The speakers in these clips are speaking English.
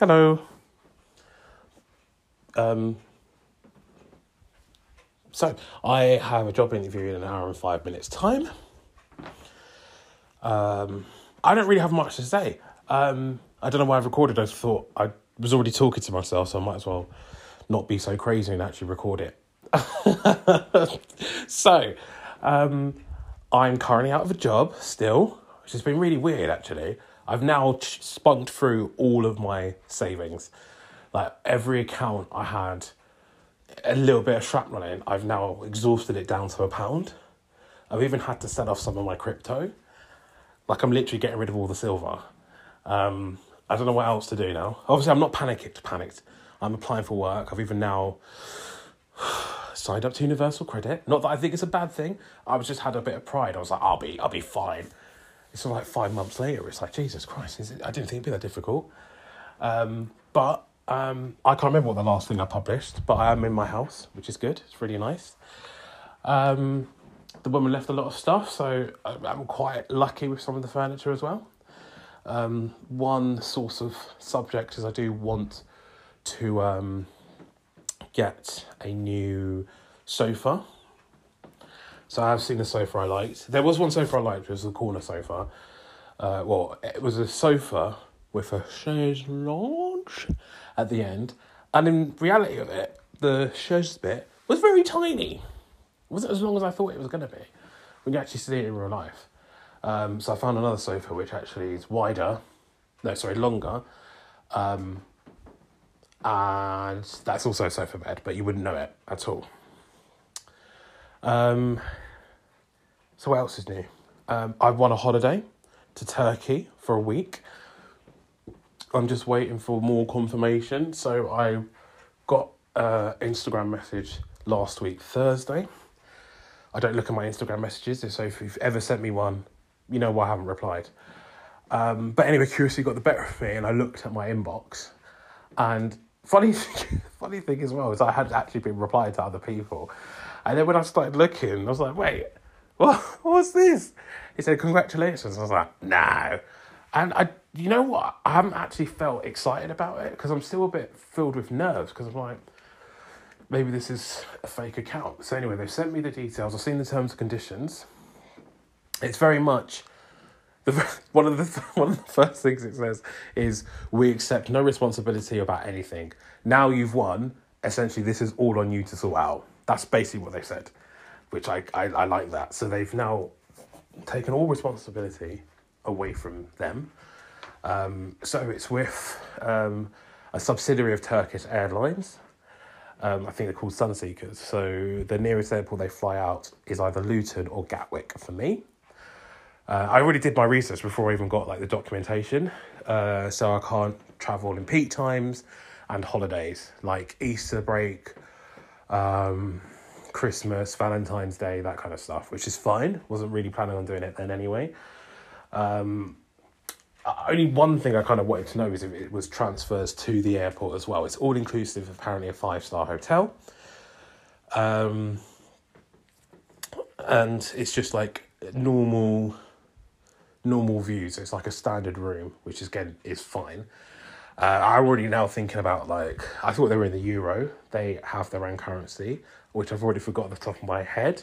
Hello. Um, so, I have a job interview in an hour and five minutes' time. Um, I don't really have much to say. Um, I don't know why I've recorded. I thought I was already talking to myself, so I might as well not be so crazy and actually record it. so, um, I'm currently out of a job still, which has been really weird actually. I've now spunked through all of my savings. Like every account I had a little bit of shrapnel in, I've now exhausted it down to a pound. I've even had to sell off some of my crypto. Like I'm literally getting rid of all the silver. Um, I don't know what else to do now. Obviously, I'm not panicked. Panicked. I'm applying for work. I've even now signed up to Universal Credit. Not that I think it's a bad thing. I was just had a bit of pride. I was like, I'll be, I'll be fine. It's like five months later. It's like Jesus Christ. Is it, I didn't think it'd be that difficult. Um, but um, I can't remember what the last thing I published. But I am in my house, which is good. It's really nice. Um, the woman left a lot of stuff, so I'm quite lucky with some of the furniture as well. Um, one source of subject is I do want to um, get a new sofa so I have seen a sofa I liked. There was one sofa I liked, which was the corner sofa. Uh, well, it was a sofa with a chaise lounge at the end, and in reality of it, the chaise bit was very tiny. It wasn't as long as I thought it was going to be when you actually see it in real life. Um, so I found another sofa which actually is wider, no, sorry, longer, um, and that's also a sofa bed, but you wouldn't know it at all. Um, so what else is new? Um, I won a holiday to Turkey for a week. I'm just waiting for more confirmation. So I got an Instagram message last week, Thursday. I don't look at my Instagram messages, so if you've ever sent me one, you know why I haven't replied. Um, but anyway, curiosity got the better of me, and I looked at my inbox. And funny, funny thing as well is I had actually been replied to other people, and then when I started looking, I was like, wait, what? What's this? He said, congratulations. I was like, no. And I, you know what? I haven't actually felt excited about it because I'm still a bit filled with nerves because I'm like, maybe this is a fake account. So anyway, they've sent me the details. I've seen the terms and conditions. It's very much the one of the one of the first things it says is we accept no responsibility about anything. Now you've won. Essentially, this is all on you to sort out. That's basically what they said which I, I, I like that. So they've now taken all responsibility away from them. Um, so it's with um, a subsidiary of Turkish Airlines. Um, I think they're called Sunseekers. So the nearest airport they fly out is either Luton or Gatwick for me. Uh, I already did my research before I even got like the documentation, uh, so I can't travel in peak times and holidays like Easter break, um, Christmas, Valentine's Day, that kind of stuff, which is fine. Wasn't really planning on doing it then anyway. Um, only one thing I kind of wanted to know is if it was transfers to the airport as well. It's all inclusive, apparently, a five star hotel. Um, and it's just like normal normal views. It's like a standard room, which is again is fine. Uh, I'm already now thinking about like I thought they were in the euro. They have their own currency, which I've already forgotten the top of my head.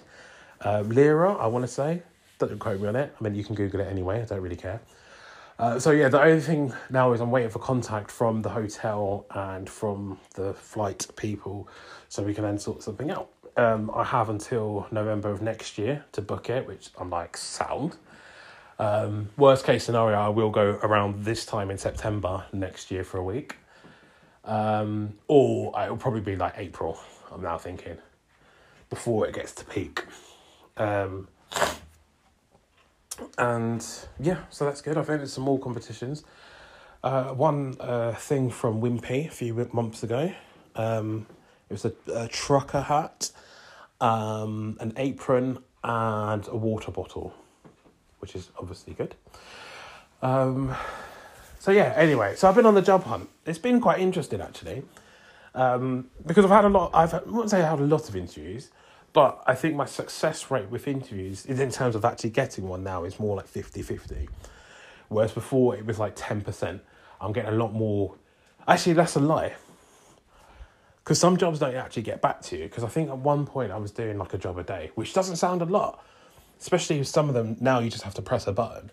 Um, Lira, I want to say. Don't quote me on it. I mean, you can Google it anyway. I don't really care. Uh, so yeah, the only thing now is I'm waiting for contact from the hotel and from the flight people, so we can then sort something out. Um, I have until November of next year to book it, which I'm like sound. Um, worst case scenario, I will go around this time in September next year for a week. Um, or it'll probably be like April, I'm now thinking, before it gets to peak. Um, and yeah, so that's good. I've entered some more competitions. Uh, one uh, thing from Wimpy a few months ago. Um, it was a, a trucker hat, um, an apron, and a water bottle which is obviously good. Um, so yeah, anyway, so I've been on the job hunt. It's been quite interesting actually, um, because I've had a lot. I've I won't say I had a lot of interviews, but I think my success rate with interviews, in terms of actually getting one now, is more like 50-50. Whereas before it was like ten percent. I'm getting a lot more Actually, that's a lie. Because some jobs don't actually get back to you. Because I think at one point I was doing like a job a day, which doesn't sound a lot, especially with some of them now you just have to press a button.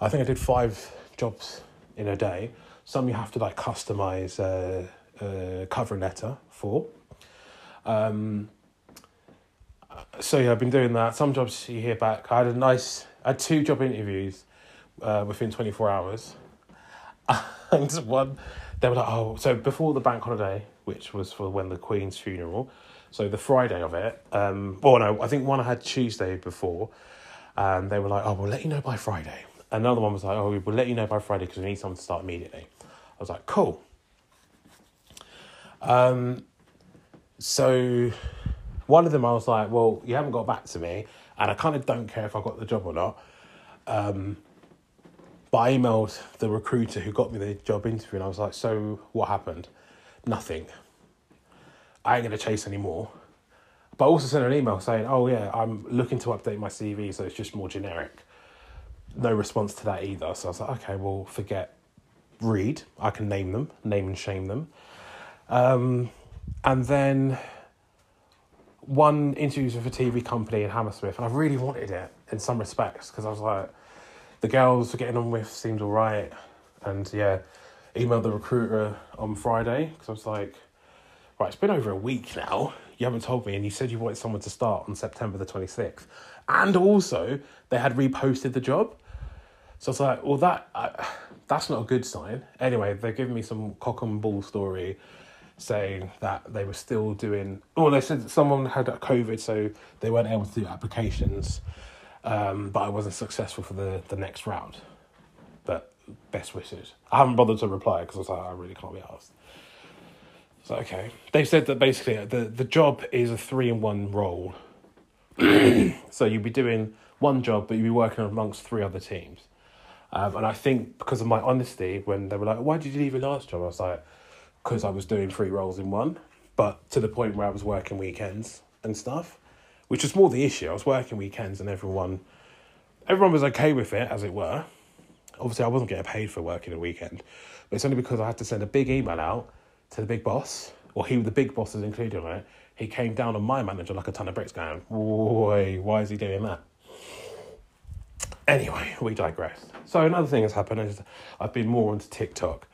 I think I did five jobs in a day. Some you have to like customize a, a cover letter for. Um, so yeah, I've been doing that. Some jobs you hear back. I had a nice, I had two job interviews uh, within twenty four hours, and one they were like, oh, so before the bank holiday, which was for when the Queen's funeral, so the Friday of it. Um, well, no, I think one I had Tuesday before, and they were like, oh, we'll let you know by Friday. Another one was like, oh, we'll let you know by Friday because we need someone to start immediately. I was like, cool. Um, so one of them I was like, well, you haven't got back to me, and I kind of don't care if I got the job or not. Um, but I emailed the recruiter who got me the job interview, and I was like, so what happened? Nothing. I ain't gonna chase anymore. But I also sent an email saying, oh yeah, I'm looking to update my CV, so it's just more generic. No response to that either. So I was like, okay, well, forget read. I can name them, name and shame them. Um, and then one interviews with a TV company in Hammersmith, and I really wanted it in some respects because I was like, the girls were getting on with seemed all right, and yeah, emailed the recruiter on Friday because I was like, right, it's been over a week now. You haven't told me, and you said you wanted someone to start on September the twenty sixth, and also they had reposted the job. So I was like, well, that uh, that's not a good sign. Anyway, they're giving me some cock and bull story saying that they were still doing. Well, they said someone had COVID, so they weren't able to do applications. Um, but I wasn't successful for the, the next round. But best wishes. I haven't bothered to reply because I was like, I really can't be asked. So okay, they said that basically the the job is a three in one role. so you'd be doing one job, but you'd be working amongst three other teams. Um, and I think because of my honesty, when they were like, "Why did you leave your last job?" I was like, because I was doing three roles in one, but to the point where I was working weekends and stuff, which was more the issue. I was working weekends and everyone, everyone was okay with it, as it were. Obviously, I wasn't getting paid for working a weekend, but it's only because I had to send a big email out to the big boss, or he, the big boss, is included on it. He came down on my manager like a ton of bricks, going, "Boy, why is he doing that?" Anyway, we digress. So another thing that's happened is I've been more onto TikTok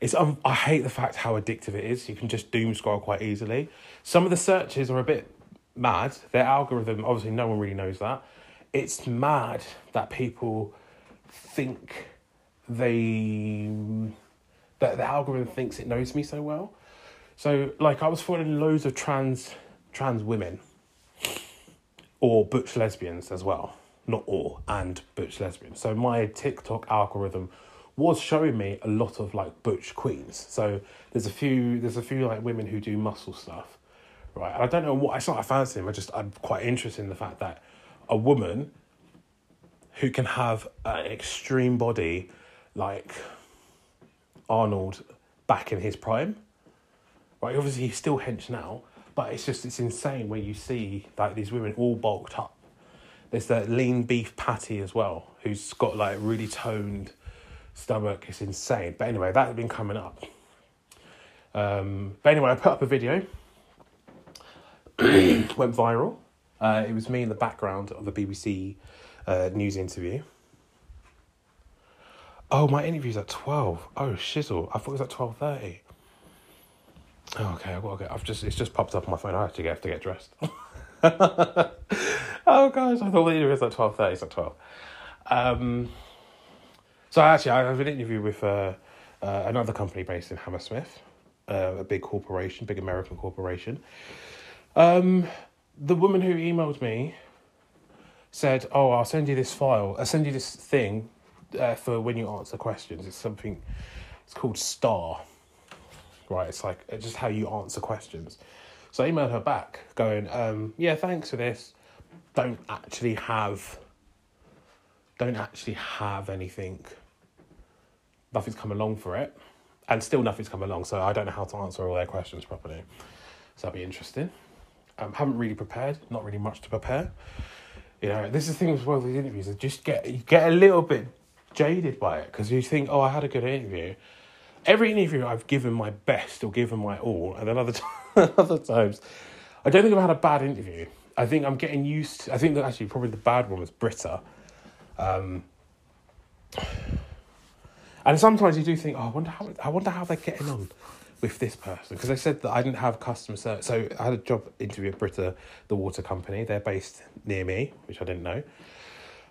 it's um, I hate the fact how addictive it is. You can just doom scroll quite easily. Some of the searches are a bit mad. Their algorithm, obviously, no one really knows that. It's mad that people think they that the algorithm thinks it knows me so well. So, like, I was following loads of trans trans women or butch lesbians as well. Not all, and butch lesbians. So my TikTok algorithm was showing me a lot of like butch queens. So there's a few there's a few like women who do muscle stuff, right? And I don't know what it's not I fancy them. I just I'm quite interested in the fact that a woman who can have an extreme body like Arnold back in his prime, right? Obviously he's still hench now, but it's just it's insane where you see like these women all bulked up. There's that lean beef patty as well, who's got like really toned stomach. It's insane. But anyway, that had been coming up. Um, but anyway, I put up a video, went viral. Uh, it was me in the background of a BBC uh, news interview. Oh, my interview's at twelve. Oh shizzle! I thought it was at twelve thirty. Oh, okay, I've got to get. I've just it's just popped up on my phone. I get have to get dressed. oh gosh, I thought the interview was at twelve thirty. It's at twelve. Um, so actually, I have an interview with uh, uh, another company based in Hammersmith, uh, a big corporation, big American corporation. Um, the woman who emailed me said, "Oh, I'll send you this file. I'll send you this thing uh, for when you answer questions. It's something. It's called Star. Right? It's like it's just how you answer questions." So I emailed her back, going, um, "Yeah, thanks for this. Don't actually have." Don't actually have anything nothing's come along for it, and still nothing's come along. So I don't know how to answer all their questions properly. So that'd be interesting. Um, haven't really prepared. Not really much to prepare. You know, this is the thing with well these interviews. just get you get a little bit jaded by it because you think, oh, I had a good interview, every interview I've given my best or given my all, and then other t- other times, I don't think I've had a bad interview. I think I'm getting used. To, I think that actually probably the bad one was Brita. Um, and sometimes you do think, oh, I wonder how I wonder how they're getting on with this person because they said that I didn't have customer service. So I had a job interview at Brita, the water company. They're based near me, which I didn't know.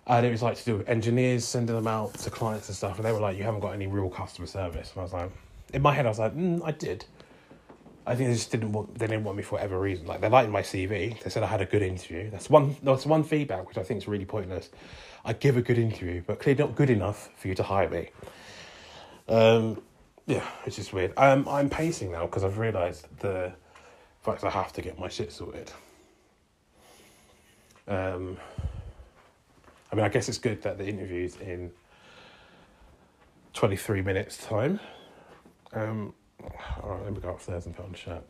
And it was like to do with engineers sending them out to clients and stuff. And they were like, you haven't got any real customer service. And I was like, in my head, I was like, mm, I did. I think they just didn't want they didn't want me for whatever reason. Like they liked my CV. They said I had a good interview. That's one that's one feedback which I think is really pointless. I give a good interview, but clearly not good enough for you to hire me. Um, yeah, it's just weird. Um, I'm pacing now because I've realised the fact I have to get my shit sorted. Um, I mean, I guess it's good that the interview's in 23 minutes' time. Um, all right, let me go upstairs and put on the shirt.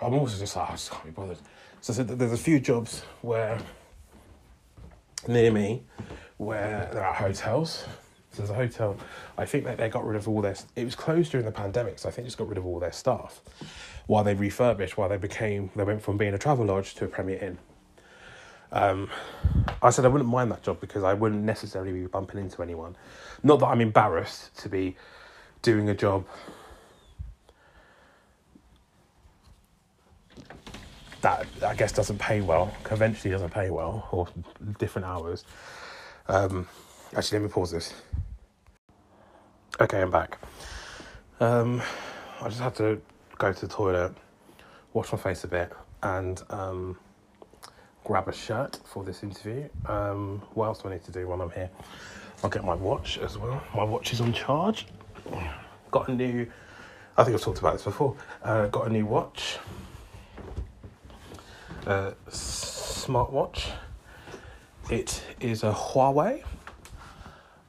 I'm also just like, I just can't be bothered. So, so there's a few jobs where, near me, where there are hotels. So there's a hotel, I think that they got rid of all their, it was closed during the pandemic, so I think just got rid of all their staff while they refurbished, while they became, they went from being a Travelodge to a Premier Inn. Um, I said I wouldn't mind that job because I wouldn't necessarily be bumping into anyone. Not that I'm embarrassed to be doing a job that I guess doesn't pay well, conventionally doesn't pay well, or different hours. Um, actually, let me pause this. Okay, I'm back. Um, I just had to go to the toilet, wash my face a bit, and um, grab a shirt for this interview. Um, what else do I need to do while I'm here? I'll get my watch as well. My watch is on charge. Got a new, I think I've talked about this before. Uh, got a new watch, uh, smartwatch. It is a Huawei.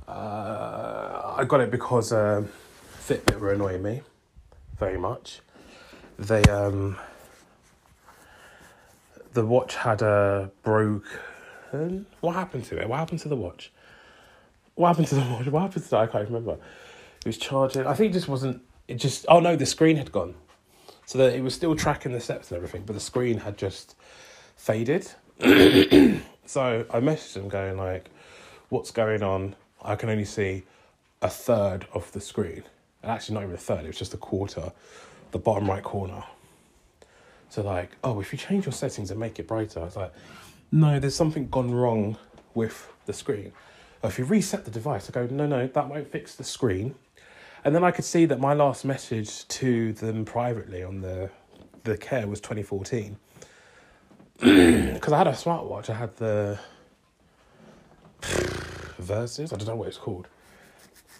Uh, I got it because uh, Fitbit were annoying me very much. They um, the watch had a broken. What happened to it? What happened to the watch? What happened to the watch? What happened to that? I can't remember. It was charging. I think it just wasn't. It just. Oh no, the screen had gone. So that it was still tracking the steps and everything, but the screen had just faded. so I messaged him going like, "What's going on? I can only see a third of the screen, and actually not even a third. It was just a quarter, the bottom right corner." So like, oh, if you change your settings and make it brighter, I was like, no, there's something gone wrong with the screen. Or if you reset the device, I go, no, no, that won't fix the screen. And then I could see that my last message to them privately on the the care was 2014. Because I had a smartwatch, I had the Versa, I don't know what it's called.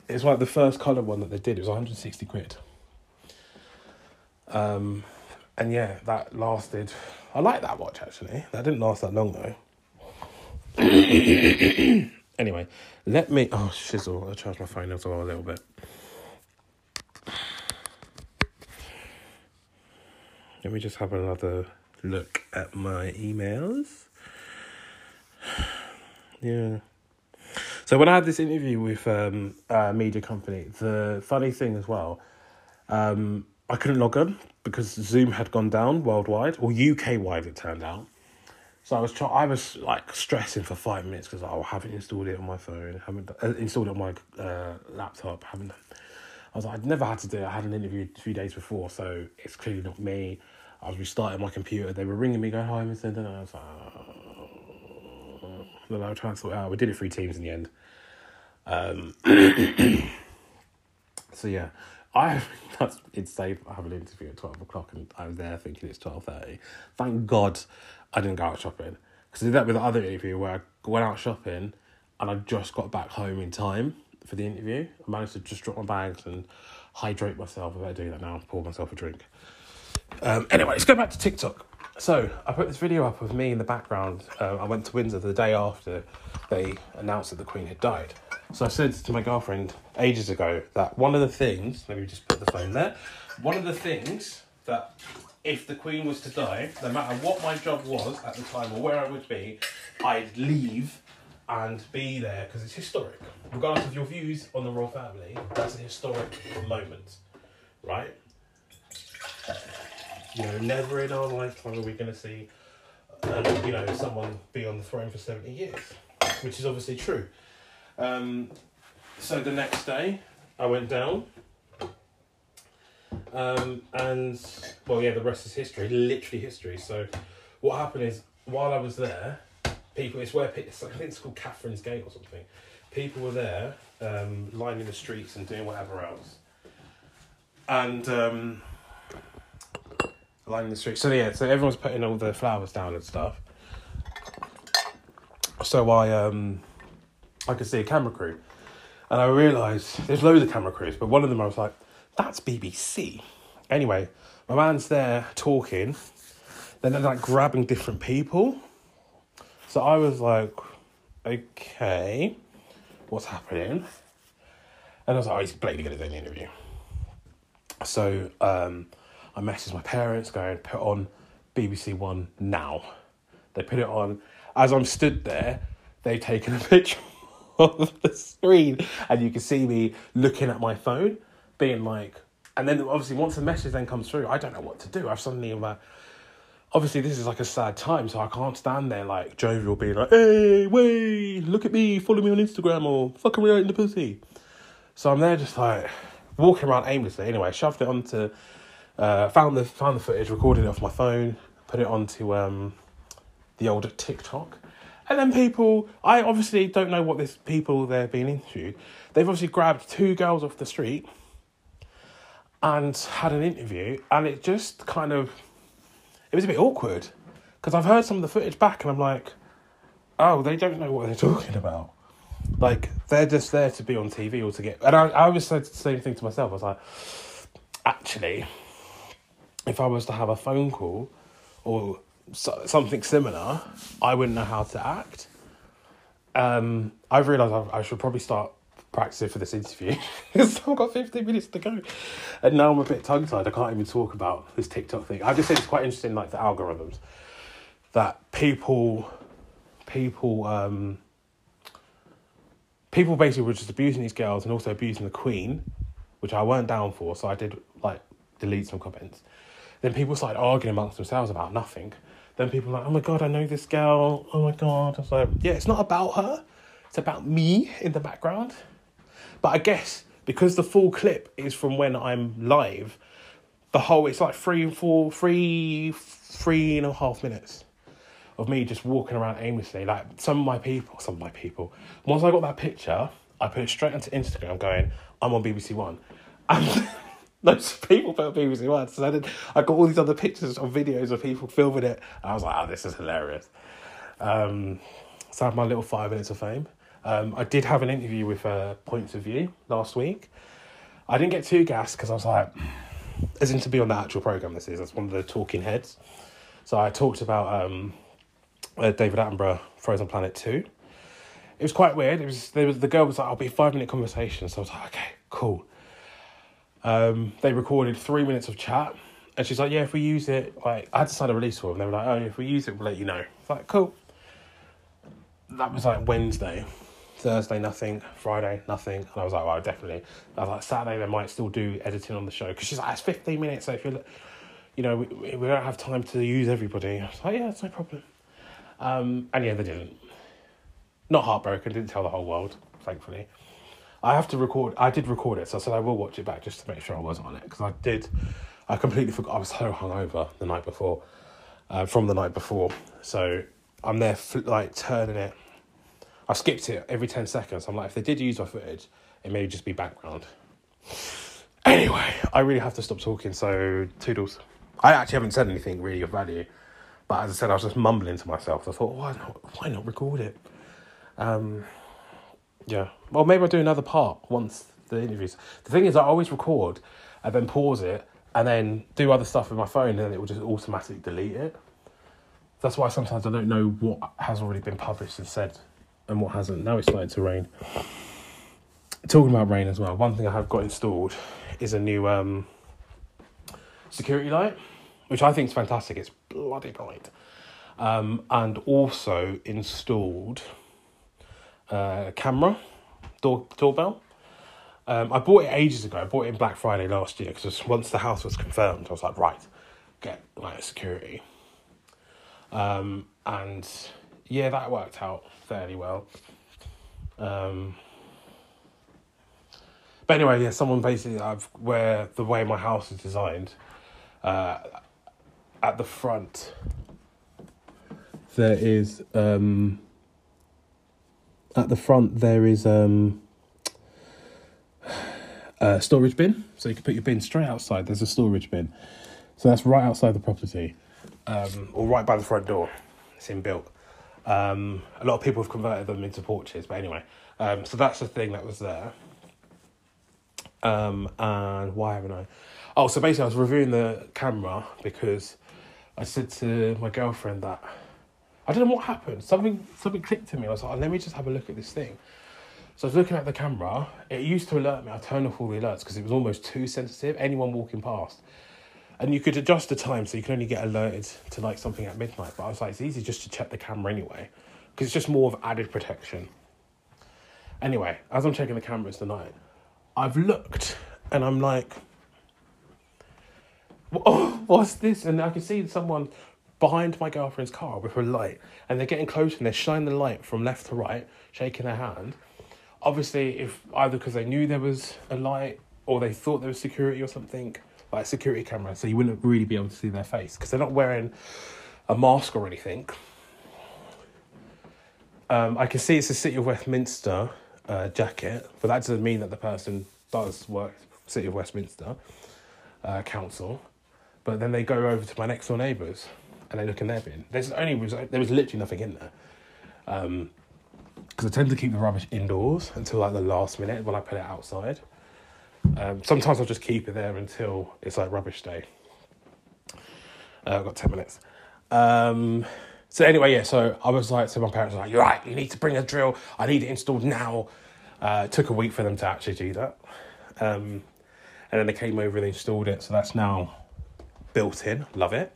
It's like the first colour one that they did, it was 160 quid. Um, and yeah, that lasted. I like that watch actually. That didn't last that long though. anyway, let me. Oh shizzle! I charged my phone as well a little bit. Let me just have another look at my emails. Yeah. So when I had this interview with um, a media company, the funny thing as well, um, I couldn't log on because Zoom had gone down worldwide or UK wide. It turned out. So I was try- I was like stressing for five minutes because oh, I haven't installed it on my phone, haven't uh, installed it on my uh, laptop, haven't. I was like, I'd never had to do it. I had an interview a few days before, so it's clearly not me. I was restarting my computer. They were ringing me, going, "Hi. And I was like, oh. Then I was trying to sort out. We did it three teams in the end. Um, so yeah, I that's it's safe. I have an interview at twelve o'clock, and I was there thinking it's twelve thirty. Thank God I didn't go out shopping because I did that with the other interview where I went out shopping, and I just got back home in time for the interview. I managed to just drop my bags and hydrate myself. I better do that now. Pour myself a drink. Um, anyway, let's go back to TikTok. So I put this video up of me in the background. Uh, I went to Windsor the day after they announced that the Queen had died. So I said to my girlfriend ages ago that one of the things, let me just put the phone there, one of the things that if the Queen was to die, no matter what my job was at the time or where I would be, I'd leave and be there because it's historic. Regardless of your views on the royal family, that's a historic moment, right? You know, never in our lifetime are we going to see, um, you know, someone be on the throne for 70 years, which is obviously true. Um, so the next day, I went down. Um, and, well, yeah, the rest is history, literally history. So, what happened is, while I was there, people, it's where, it's, I think it's called Catherine's Gate or something. People were there, um, lining the streets and doing whatever else. And, um, lining the streets. So, yeah, so everyone's putting all the flowers down and stuff. So, I, um, I could see a camera crew. And I realised there's loads of camera crews, but one of them I was like, that's BBC. Anyway, my man's there talking, then they're like grabbing different people. So I was like, okay, what's happening? And I was like, oh, he's blatantly to do an interview. So um, I messaged my parents going, put on BBC One now. They put it on. As I'm stood there, they've taken a picture of the screen and you can see me looking at my phone being like and then obviously once the message then comes through i don't know what to do i've suddenly am like obviously this is like a sad time so i can't stand there like jovial being like hey wait look at me follow me on instagram or fucking me out in the pussy so i'm there just like walking around aimlessly anyway shoved it onto uh, found the found the footage recorded it off my phone put it onto um, the old tiktok and then people, I obviously don't know what this people they're being interviewed. They've obviously grabbed two girls off the street and had an interview, and it just kind of, it was a bit awkward because I've heard some of the footage back, and I'm like, oh, they don't know what they're talking about. Like they're just there to be on TV or to get. And I, I always said the same thing to myself. I was like, actually, if I was to have a phone call or so, something similar, I wouldn't know how to act. Um, I've realised I, I should probably start practicing for this interview because I've got 15 minutes to go. And now I'm a bit tongue tied. I can't even talk about this TikTok thing. I just think it's quite interesting, like the algorithms, that people, people, um, people basically were just abusing these girls and also abusing the Queen, which I weren't down for. So I did like delete some comments. Then people started arguing amongst themselves about nothing then people are like, oh my god, I know this girl. Oh my god. I was like, yeah, it's not about her. It's about me in the background. But I guess because the full clip is from when I'm live, the whole it's like three and four, three, three and a half minutes of me just walking around aimlessly. Like some of my people, some of my people. Once I got that picture, I put it straight onto Instagram, going, "I'm on BBC One," and loads of people put BBC One. So I, I got all these other pictures or videos of people filming it. I was like, oh, this is hilarious. Um, so I had my little five minutes of fame. Um, I did have an interview with uh, Points of View last week. I didn't get too gassed because I was like, as in to be on the actual program. This is that's one of the talking heads. So I talked about um, uh, David Attenborough, Frozen Planet Two. It was quite weird. It was there was the girl was like, "I'll be five minute conversation." So I was like, "Okay, cool." Um, they recorded three minutes of chat, and she's like, "Yeah, if we use it, like I had to sign a release for them. They were like, "Oh, if we use it, we'll let you know." It's like, "Cool." That was like Wednesday, Thursday, nothing. Friday, nothing. And I was like, "Well, definitely." I was like, Saturday they might still do editing on the show because she's like, "It's fifteen minutes, so if you're, you know, we, we don't have time to use everybody." I was like, "Yeah, it's no problem." Um, and yeah, they didn't. Not heartbroken. Didn't tell the whole world, thankfully. I have to record. I did record it, so I said I will watch it back just to make sure I wasn't on it because I did. I completely forgot. I was so hungover the night before, uh, from the night before. So I'm there, like turning it. I skipped it every ten seconds. I'm like, if they did use my footage, it may just be background. Anyway, I really have to stop talking. So toodles. I actually haven't said anything really of value, but as I said, I was just mumbling to myself. I thought, why not? Why not record it? Um, yeah. Well, maybe I'll do another part once the interviews. The thing is, I always record and then pause it and then do other stuff with my phone and it will just automatically delete it. That's why sometimes I don't know what has already been published and said and what hasn't. Now it's starting to rain. Talking about rain as well, one thing I have got installed is a new um, security light, which I think is fantastic. It's bloody bright. Um, and also installed uh, camera door doorbell. Um, I bought it ages ago. I bought it in Black Friday last year because once the house was confirmed, I was like, right, get like security. Um, and yeah, that worked out fairly well. Um, but anyway, yeah, someone basically I've where the way my house is designed, uh, at the front there is um, at the front there is um, a storage bin, so you can put your bin straight outside. There's a storage bin, so that's right outside the property, um, or right by the front door. It's inbuilt. Um, a lot of people have converted them into porches, but anyway, um, so that's the thing that was there. Um, and why haven't I? Oh, so basically, I was reviewing the camera because I said to my girlfriend that I don't know what happened. Something something clicked to me. I was like, oh, let me just have a look at this thing. So I was looking at the camera. It used to alert me. I turned off all the alerts because it was almost too sensitive. Anyone walking past, and you could adjust the time so you can only get alerted to like something at midnight. But I was like, it's easy just to check the camera anyway, because it's just more of added protection. Anyway, as I'm checking the cameras tonight, I've looked and I'm like, oh, what's this? And I can see someone behind my girlfriend's car with a light, and they're getting closer and they're shining the light from left to right, shaking their hand. Obviously, if either because they knew there was a light or they thought there was security or something, like security camera, so you wouldn't really be able to see their face because they're not wearing a mask or anything. Um, I can see it's a City of Westminster uh, jacket, but that doesn't mean that the person does work City of Westminster uh, Council. But then they go over to my next door neighbours and they look in their bin. There's only there was literally nothing in there. Um, because I tend to keep the rubbish indoors until like the last minute when I put it outside. Um, sometimes I'll just keep it there until it's like rubbish day. Uh, I've got 10 minutes. Um, so anyway, yeah, so I was like so my parents, were like, you're right, you need to bring a drill. I need it installed now. Uh, it took a week for them to actually do that. Um, and then they came over and they installed it. So that's now built in. Love it.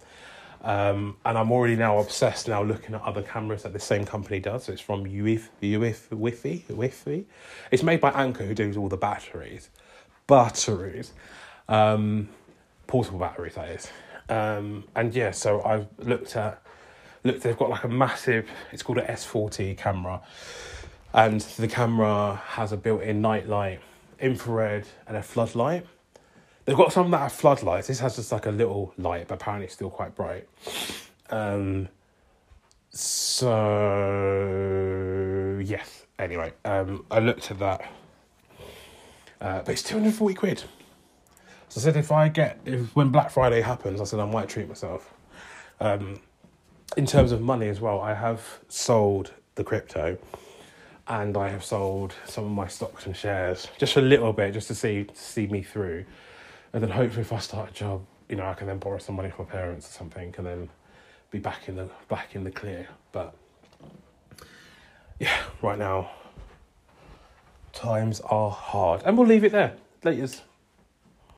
Um, and I'm already now obsessed now looking at other cameras that the same company does. So it's from Eufy, Eufy, Wi-Fi, Wi-Fi. It's made by Anker, who does all the batteries, batteries, um, portable batteries that is. Um, and yeah, so I've looked at, look, they've got like a massive. It's called an S40 camera, and the camera has a built-in night light, infrared, and a floodlight. They've got some that have floodlights. This has just like a little light, but apparently it's still quite bright. Um, so yes. Anyway, um, I looked at that, uh, but it's two hundred forty quid. So I said if I get if when Black Friday happens, I said I might treat myself. Um, in terms of money as well, I have sold the crypto, and I have sold some of my stocks and shares just a little bit, just to see to see me through and then hopefully if I start a job, you know, I can then borrow some money from my parents or something, and then be back in the back in the clear. But yeah, right now times are hard, and we'll leave it there. Laters.